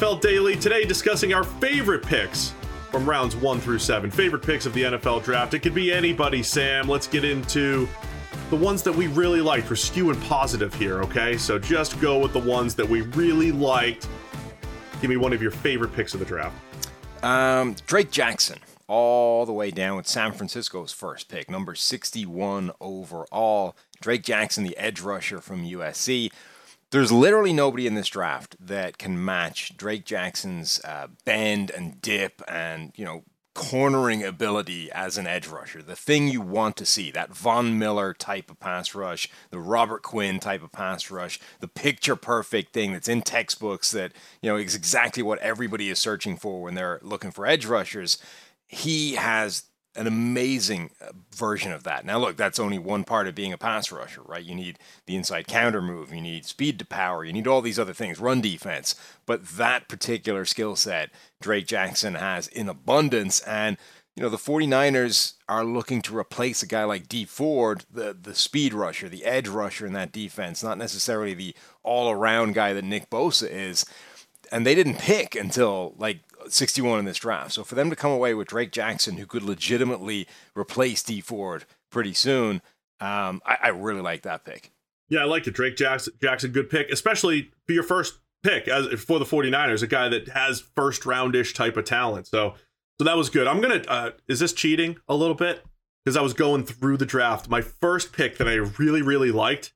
NFL Daily. Today, discussing our favorite picks from rounds one through seven. Favorite picks of the NFL draft. It could be anybody, Sam. Let's get into the ones that we really liked. We're skewing positive here, okay? So just go with the ones that we really liked. Give me one of your favorite picks of the draft. Um, Drake Jackson, all the way down with San Francisco's first pick, number 61 overall. Drake Jackson, the edge rusher from USC. There's literally nobody in this draft that can match Drake Jackson's uh, bend and dip and, you know, cornering ability as an edge rusher. The thing you want to see, that Von Miller type of pass rush, the Robert Quinn type of pass rush, the picture perfect thing that's in textbooks that, you know, is exactly what everybody is searching for when they're looking for edge rushers. He has an amazing uh, version of that. Now, look, that's only one part of being a pass rusher, right? You need the inside counter move, you need speed to power, you need all these other things, run defense. But that particular skill set, Drake Jackson has in abundance. And, you know, the 49ers are looking to replace a guy like Dee Ford, the, the speed rusher, the edge rusher in that defense, not necessarily the all around guy that Nick Bosa is. And they didn't pick until like 61 in this draft. So for them to come away with Drake Jackson, who could legitimately replace Dee Ford pretty soon, um, I, I, really like that pick. Yeah, I like it. Drake Jackson, Jackson, good pick, especially for your first pick as for the 49ers, a guy that has first roundish type of talent. So, so that was good. I'm gonna. Uh, is this cheating a little bit? Because I was going through the draft. My first pick that I really, really liked,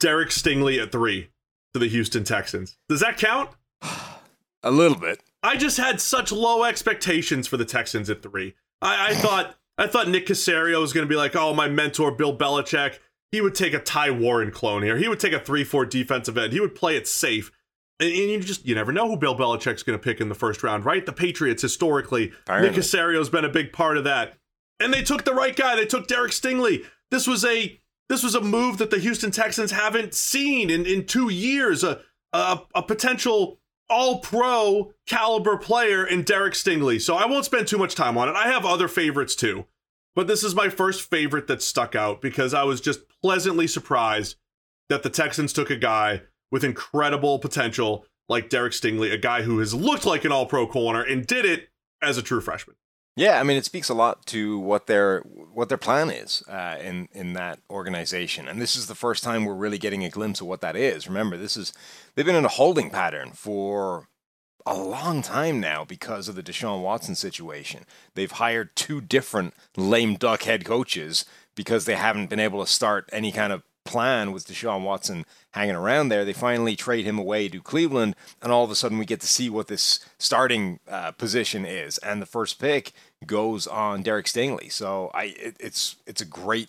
Derek Stingley at three to the Houston Texans. Does that count? a little bit. I just had such low expectations for the Texans at three. I, I thought I thought Nick Caserio was going to be like, oh, my mentor Bill Belichick. He would take a Ty Warren clone here. He would take a three-four defensive end. He would play it safe. And, and you just you never know who Bill Belichick's going to pick in the first round, right? The Patriots historically, Apparently. Nick Caserio's been a big part of that. And they took the right guy. They took Derek Stingley. This was a this was a move that the Houston Texans haven't seen in, in two years. A, a, a potential all pro caliber player in Derek Stingley. So I won't spend too much time on it. I have other favorites too. But this is my first favorite that stuck out because I was just pleasantly surprised that the Texans took a guy with incredible potential like Derek Stingley, a guy who has looked like an all pro corner and did it as a true freshman. Yeah, I mean, it speaks a lot to what their what their plan is uh, in in that organization, and this is the first time we're really getting a glimpse of what that is. Remember, this is they've been in a holding pattern for a long time now because of the Deshaun Watson situation. They've hired two different lame duck head coaches because they haven't been able to start any kind of plan with Deshaun Watson hanging around there. They finally trade him away to Cleveland, and all of a sudden we get to see what this starting uh, position is. And the first pick goes on Derek Stingley. So I, it, it's it's a great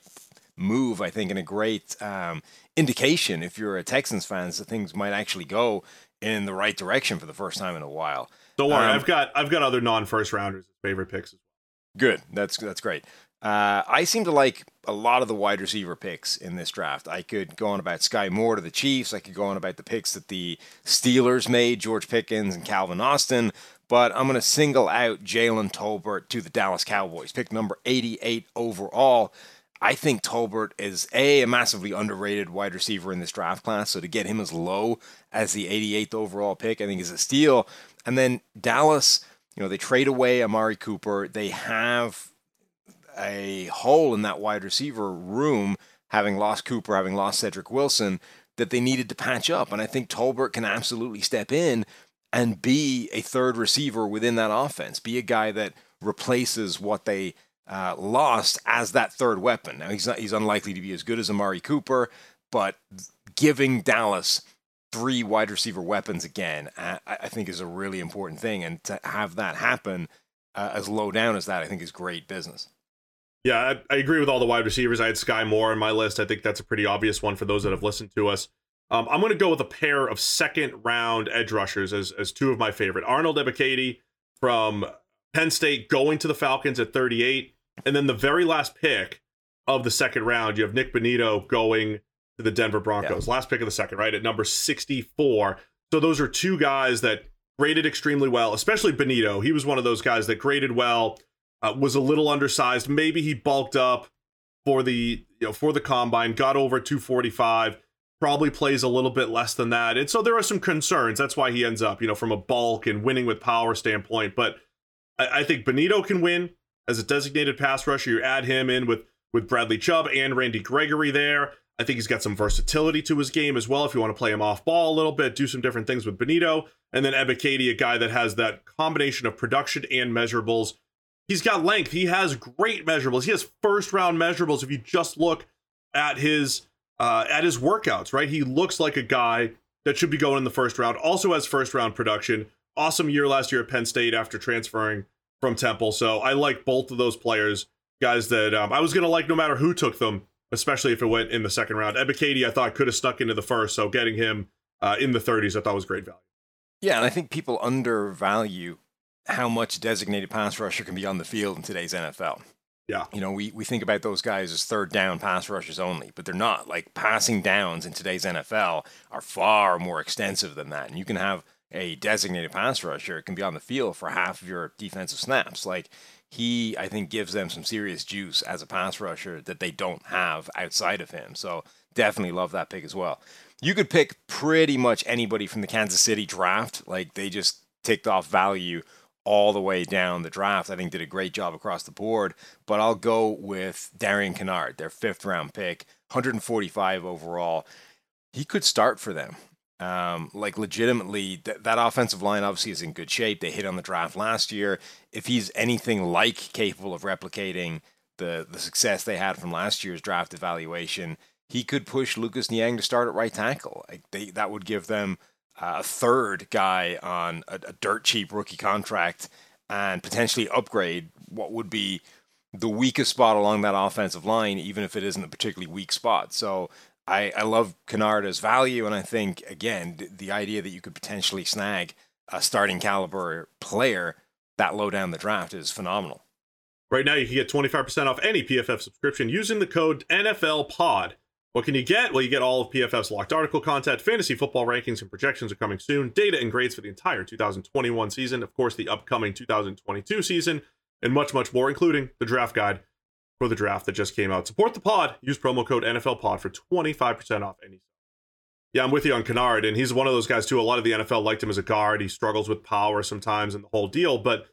move, I think, and a great um, indication if you're a Texans fan that things might actually go in the right direction for the first time in a while. Don't worry, um, I've got I've got other non first rounders favorite picks as well. Good, that's that's great. Uh, I seem to like a lot of the wide receiver picks in this draft. I could go on about Sky Moore to the Chiefs. I could go on about the picks that the Steelers made, George Pickens and Calvin Austin. But I'm going to single out Jalen Tolbert to the Dallas Cowboys, pick number 88 overall. I think Tolbert is a, a massively underrated wide receiver in this draft class. So to get him as low as the 88th overall pick, I think is a steal. And then Dallas, you know, they trade away Amari Cooper. They have a hole in that wide receiver room, having lost Cooper, having lost Cedric Wilson, that they needed to patch up. And I think Tolbert can absolutely step in and be a third receiver within that offense, be a guy that replaces what they uh, lost as that third weapon. Now he's not, he's unlikely to be as good as Amari Cooper, but giving Dallas three wide receiver weapons again, I, I think is a really important thing. And to have that happen uh, as low down as that, I think is great business. Yeah, I, I, agree with all the wide receivers. I had Sky Moore on my list. I think that's a pretty obvious one for those that have listened to us. Um, I'm going to go with a pair of second round edge rushers as, as two of my favorite. Arnold Ebiketie from Penn State going to the Falcons at 38. And then the very last pick of the second round, you have Nick Bonitto going to the Denver Broncos. Yeah. Last pick of the second, right? At number 64. So those are two guys that graded extremely well, especially Bonitto. He was one of those guys that graded well uh, was a little undersized. Maybe he bulked up for the you know for the combine, got over 245, probably plays a little bit less than that. And so there are some concerns. That's why he ends up, you know, from a bulk and winning with power standpoint. But I, I think Bonitto can win as a designated pass rusher. You add him in with with Bradley Chubb and Randy Gregory there. I think he's got some versatility to his game as well. If you want to play him off ball a little bit, do some different things with Bonitto. And then Ebiketie, a guy that has that combination of production and measurables. He's got length. He has great measurables. He has first round measurables. If you just look at his uh, at his workouts, right? He looks like a guy that should be going in the first round. Also has first round production. Awesome year last year at Penn State after transferring from Temple. So I like both of those players, guys that um, I was going to like no matter who took them, especially if it went in the second round. Ebiketie, I thought could have stuck into the first. So getting him uh, in the 30s, I thought was great value. Yeah, and I think people undervalue how much designated pass rusher can be on the field in today's NFL. Yeah. You know, we, we think about those guys as third down pass rushers only, but they're not. Like passing downs in today's NFL are far more extensive than that. And you can have a designated pass rusher it can be on the field for half of your defensive snaps. Like he, I think, gives them some serious juice as a pass rusher that they don't have outside of him. So definitely love that pick as well. You could pick pretty much anybody from the Kansas City draft. Like they just ticked off value all the way down the draft. I think did a great job across the board. But I'll go with Darian Kinnard, their fifth round pick, 145 overall. He could start for them. Um, like legitimately, th- that offensive line obviously is in good shape. They hit on the draft last year. If he's anything like capable of replicating the the success they had from last year's draft evaluation, he could push Lucas Niang to start at right tackle. Like they, that would give them Uh, a third guy on a, a dirt cheap rookie contract and potentially upgrade what would be the weakest spot along that offensive line, even if it isn't a particularly weak spot. So I, I love Kinnard's value, and I think again the, the idea that you could potentially snag a starting caliber player that low down the draft is phenomenal. Right now, you can get 25% off any PFF subscription using the code NFLPOD. What can you get? Well, you get all of PFF's locked article content, fantasy football rankings and projections are coming soon, data and grades for the entire 2021 season, of course, the upcoming 2022 season, and much, much more, including the draft guide for the draft that just came out. Support the pod. Use promo code NFLPOD for 25% off any. Yeah, I'm with you on Kinnard, and he's one of those guys too. A lot of the NFL liked him as a guard. He struggles with power sometimes and the whole deal, but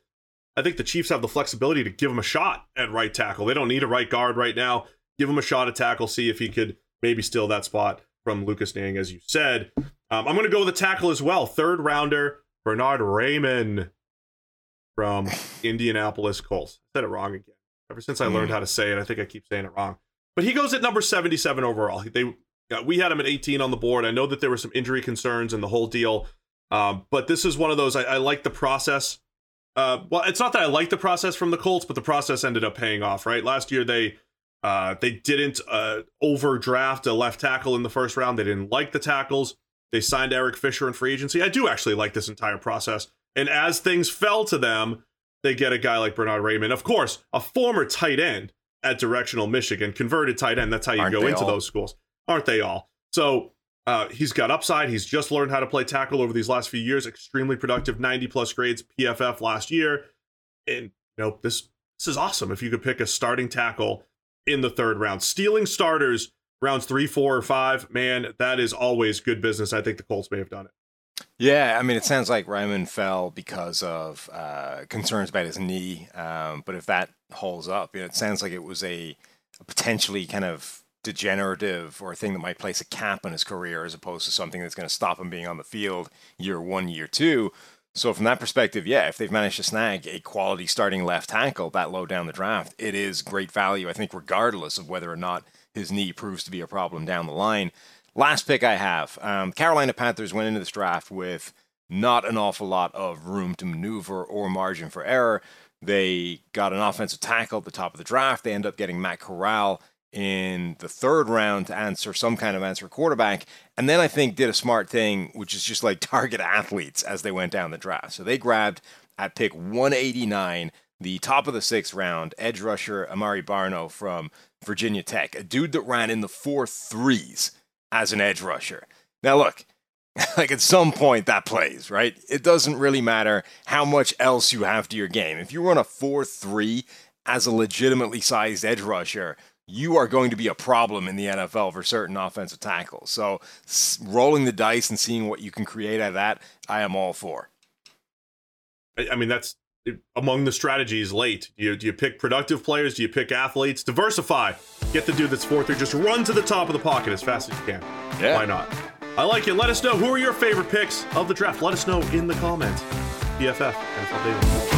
I think the Chiefs have the flexibility to give him a shot at right tackle. They don't need a right guard right now. Give him a shot at tackle, see if he could maybe steal that spot from Lucas Niang, as you said. Um, I'm going to go with a tackle as well. Third rounder, Bernard Raymond from Indianapolis Colts. I said it wrong again. Ever since I learned mm. how to say it, I think I keep saying it wrong. But he goes at number 77 overall. They we had him at 18 on the board. I know that there were some injury concerns and the whole deal. Um, but this is one of those I, I like the process. Uh, well, it's not that I like the process from the Colts, but the process ended up paying off. Right, last year they uh, they didn't uh, overdraft a left tackle in the first round. They didn't like the tackles. They signed Eric Fisher in free agency. I do actually like this entire process. And as things fell to them, they get a guy like Bernard Raymond. Of course, a former tight end at Directional Michigan, converted tight end. That's how you Aren't go into all? those schools. Aren't they all? So uh, he's got upside. He's just learned how to play tackle over these last few years. Extremely productive, 90 plus grades PFF last year. And you know, this this is awesome. If you could pick a starting tackle in the third round, stealing starters rounds three, four, or five, man, that is always good business. I think the Colts may have done it. Yeah, I mean, it sounds like Raimann fell because of uh, concerns about his knee. Um, but if that holds up, you know, it sounds like it was a, a, potentially kind of degenerative or a thing that might place a cap on his career as opposed to something that's going to stop him being on the field year one, year two. So from that perspective, yeah, if they've managed to snag a quality starting left tackle that low down the draft, it is great value. I think regardless of whether or not his knee proves to be a problem down the line. Last pick I have. Um, Carolina Panthers went into this draft with not an awful lot of room to maneuver or margin for error. They got an offensive tackle at the top of the draft. They end up getting Matt Corral in the third round to answer some kind of answer quarterback. And then I think did a smart thing, which is just like target athletes as they went down the draft. So they grabbed at pick 189, the top of the sixth round, edge rusher Amaré Barno from Virginia Tech, a dude that ran in the four threes as an edge rusher. Now, look, like at some point that plays, right? It doesn't really matter how much else you have to your game. If you run a 4 3 as a legitimately sized edge rusher, you are going to be a problem in the NFL for certain offensive tackles. So rolling the dice and seeing what you can create out of that, I am all for. I mean, that's among the strategies late. Do you, do you pick productive players? Do you pick athletes? Diversify. Get the dude that's fourth or just run to the top of the pocket as fast as you can. Yeah. Why not? I like it. Let us know who are your favorite picks of the draft. Let us know in the comments. PFF, NFL Daily.